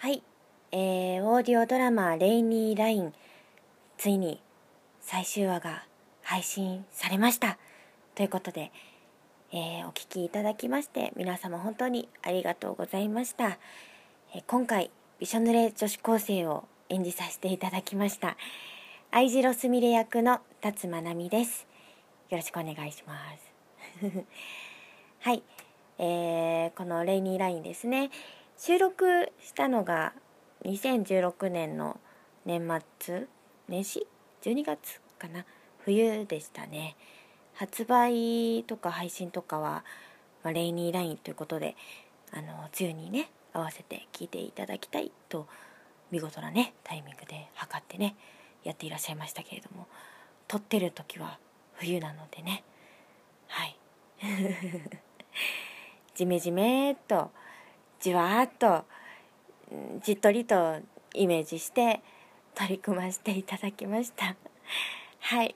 はい、えー、オーディオドラマ「レイニーライン」ついに最終話が配信されました。ということで、えー、お聞きいただきまして皆様本当にありがとうございました、えー今回びしょ濡れ女子高生を演じさせていただきました愛白すみれ役の辰まなみです。よろしくお願いします。はい、えーこの「レイニーライン」ですね。収録したのが2016年の年末年始？12月かな？冬でしたね。発売とか配信とかは、まあ、レイニーラインということであの梅雨にね合わせて聞いていただきたいと見事なねタイミングで測ってねやっていらっしゃいましたけれども撮ってる時は冬なのでね。はい。じめじめーっとじわーっとじっとりとイメージして取り組ませていただきました。はい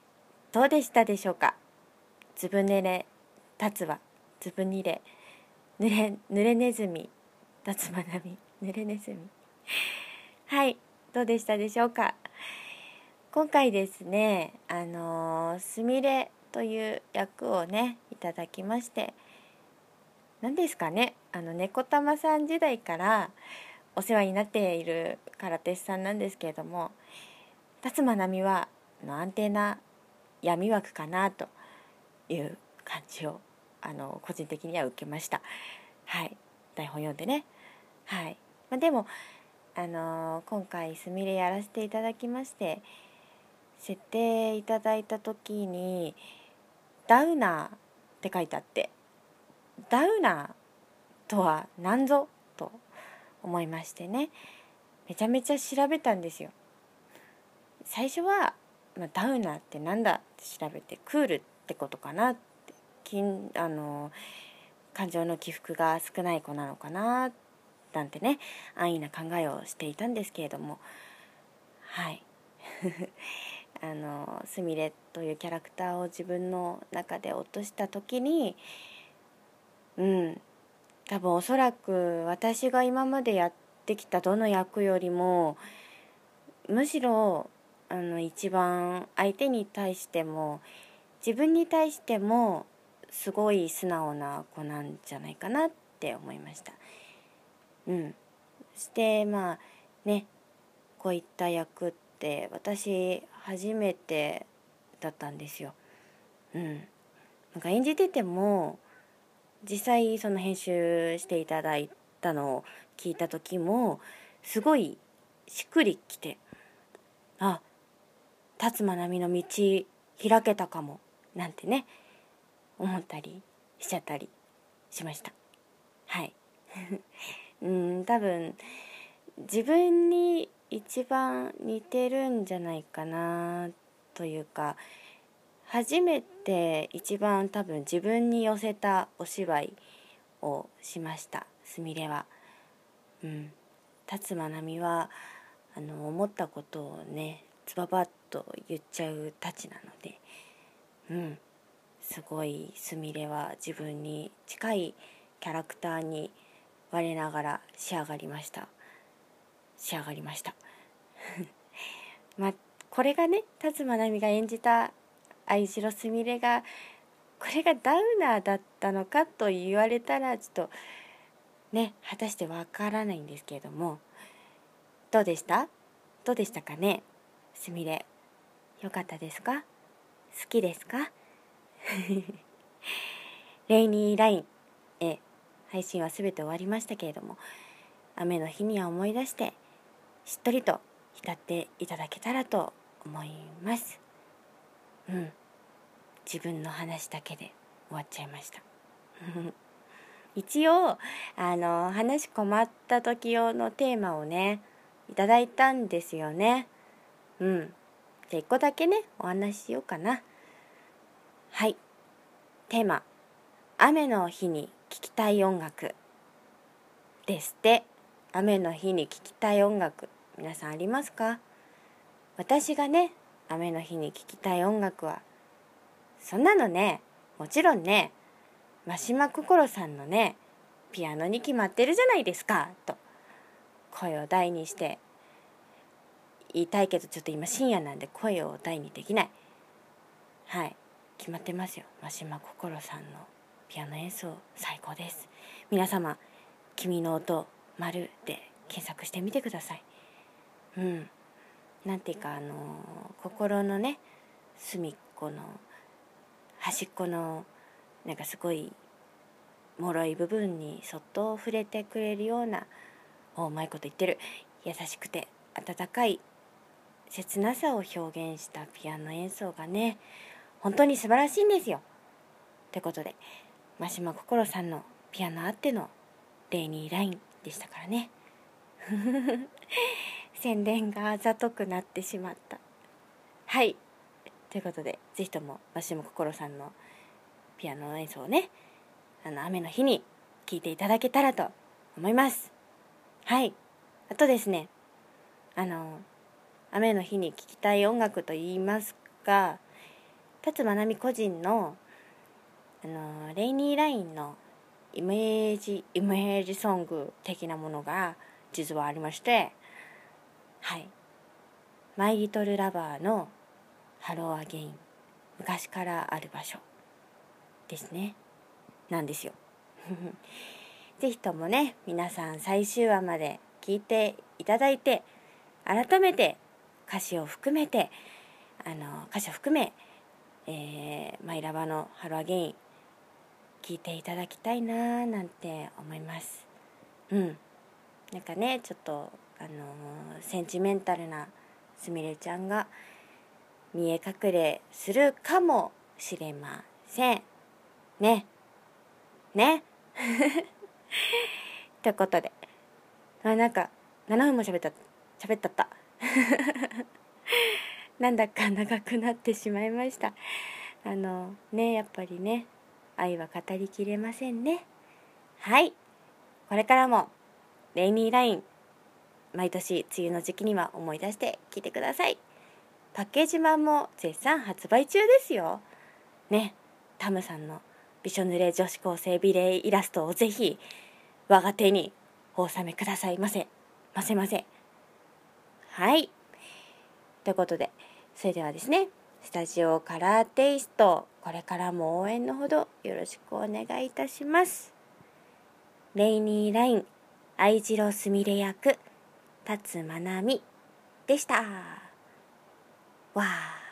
どうでしたでしょうか？ずぶ濡れ立つはずぶにれ。濡れ濡れネズミ。立つまなみ。濡れネズミ。はいどうでしたでしょうか？今回ですねあのすみれという役をねいただきまして何ですかね。あの猫玉さん時代からお世話になっている空手師さんなんですけれども辰馬奈美はの安定な闇枠かなという感じをあの個人的には受けました。はい。台本読んでね。はい、まあ、でもあの今回すみれやらせていただきまして設定いただいた時に「ダウナー」って書いてあってダウナーとは何ぞと思いましてね。めちゃめちゃ調べたんですよ。最初は、まあ、ダウナーってなんだって調べてクールってことかなって。あの感情の起伏が少ない子なのかななんてね安易な考えをしていたんですけれども。はい。あのすみれというキャラクターを自分の中で落とした時にうん多分おそらく私が今までやってきたどの役よりもむしろあの一番相手に対しても自分に対してもすごい素直な子なんじゃないかなって思いました。うん、してまあねこういった役って私初めてだったんですよ。うん、なんか演じてても実際その編集していただいたのを聞いた時もすごいしっくりきてあ辰馬奈美の道開けたかもなんてね思ったりしちゃったりしました。はい。うん多分自分に一番似てるんじゃないかなというか初めて一番多分自分に寄せたお芝居をしました。すみれは。うん、辰馬奈美はあの思ったことをねつばばっと言っちゃうたちなので、うん、すごいすみれは自分に近いキャラクターに我ながら仕上がりました。仕上がりました。まあこれがね辰馬奈美が演じた愛白すみれがこれがダウナーだったのかと言われたらちょっとね果たしてわからないんですけれども。どうでした？どうでしたかね？すみれ。よかったですか？好きですか？レイニーラインえ配信は全て終わりましたけれども雨の日には思い出してしっとりと浸っていただけたらと思います。うん。自分の話だけで終わっちゃいました。一応あの話困った時用のテーマをねいただいたんですよね。うん。じゃあ1個だけねお話ししようかな。はい。テーマ「雨の日に聴きたい音楽」ですって。雨の日に聴きたい音楽。皆さんありますか？私がね雨の日に聴きたい音楽は。そんなのね。もちろんね。真島心さんのね。ピアノに決まってるじゃないですか。と。声を大にして。言いたいけどちょっと今深夜なんで声を大にできない。はい。決まってますよ。真島心さんのピアノ演奏最高です。皆様「君の音丸で検索してみてください。うん。なんていうかあの心のね隅っこの端っこのなんかすごい脆い部分にそっと触れてくれるようなおうまいこと言ってる優しくて温かい切なさを表現したピアノ演奏がね本当に素晴らしいんですよ。ってことで真島心さんのピアノあってのレイニーラインでしたからね。宣伝があざとくなってしまった。はい。ということで是非とも真島心さんのピアノ演奏をねあの雨の日に聴いていただけたらと思います。はい。あとですねあの雨の日に聴きたい音楽といいますか辰まなみ個人のあのレイニーラインのイメージイメージソング的なものが実はありましてはい「マイ・リトル・ラバー」の「ハロー・アゲイン」昔からある場所ですね。なんですよ。是非ともね皆さん最終話まで聞いていただいて改めて歌詞を含めてあの歌詞を含めえー、マイラバのハローアゲイン聞いていただきたいなーなんて思います。うん。なんかねちょっとあの、センチメンタルなすみれちゃんが見え隠れするかもしれません。ね。ね。ということで。あなんか7分も喋った喋ったった。なんだか長くなってしまいました。あのねやっぱりね愛は語りきれませんね。はい。これからもレイニーライン。毎年梅雨の時期には思い出して聞いてください。パッケージ版も絶賛発売中ですよ。ねタムさんのびしょ濡れ女子高生美麗イラストをぜひ我が手にお納めくださいませ。ませませ。はい。ということでそれではですねスタジオカラーテイストこれからも応援のほどよろしくお願いいたします。レイニーライン愛白すみれ役辰まなみでした。わあ。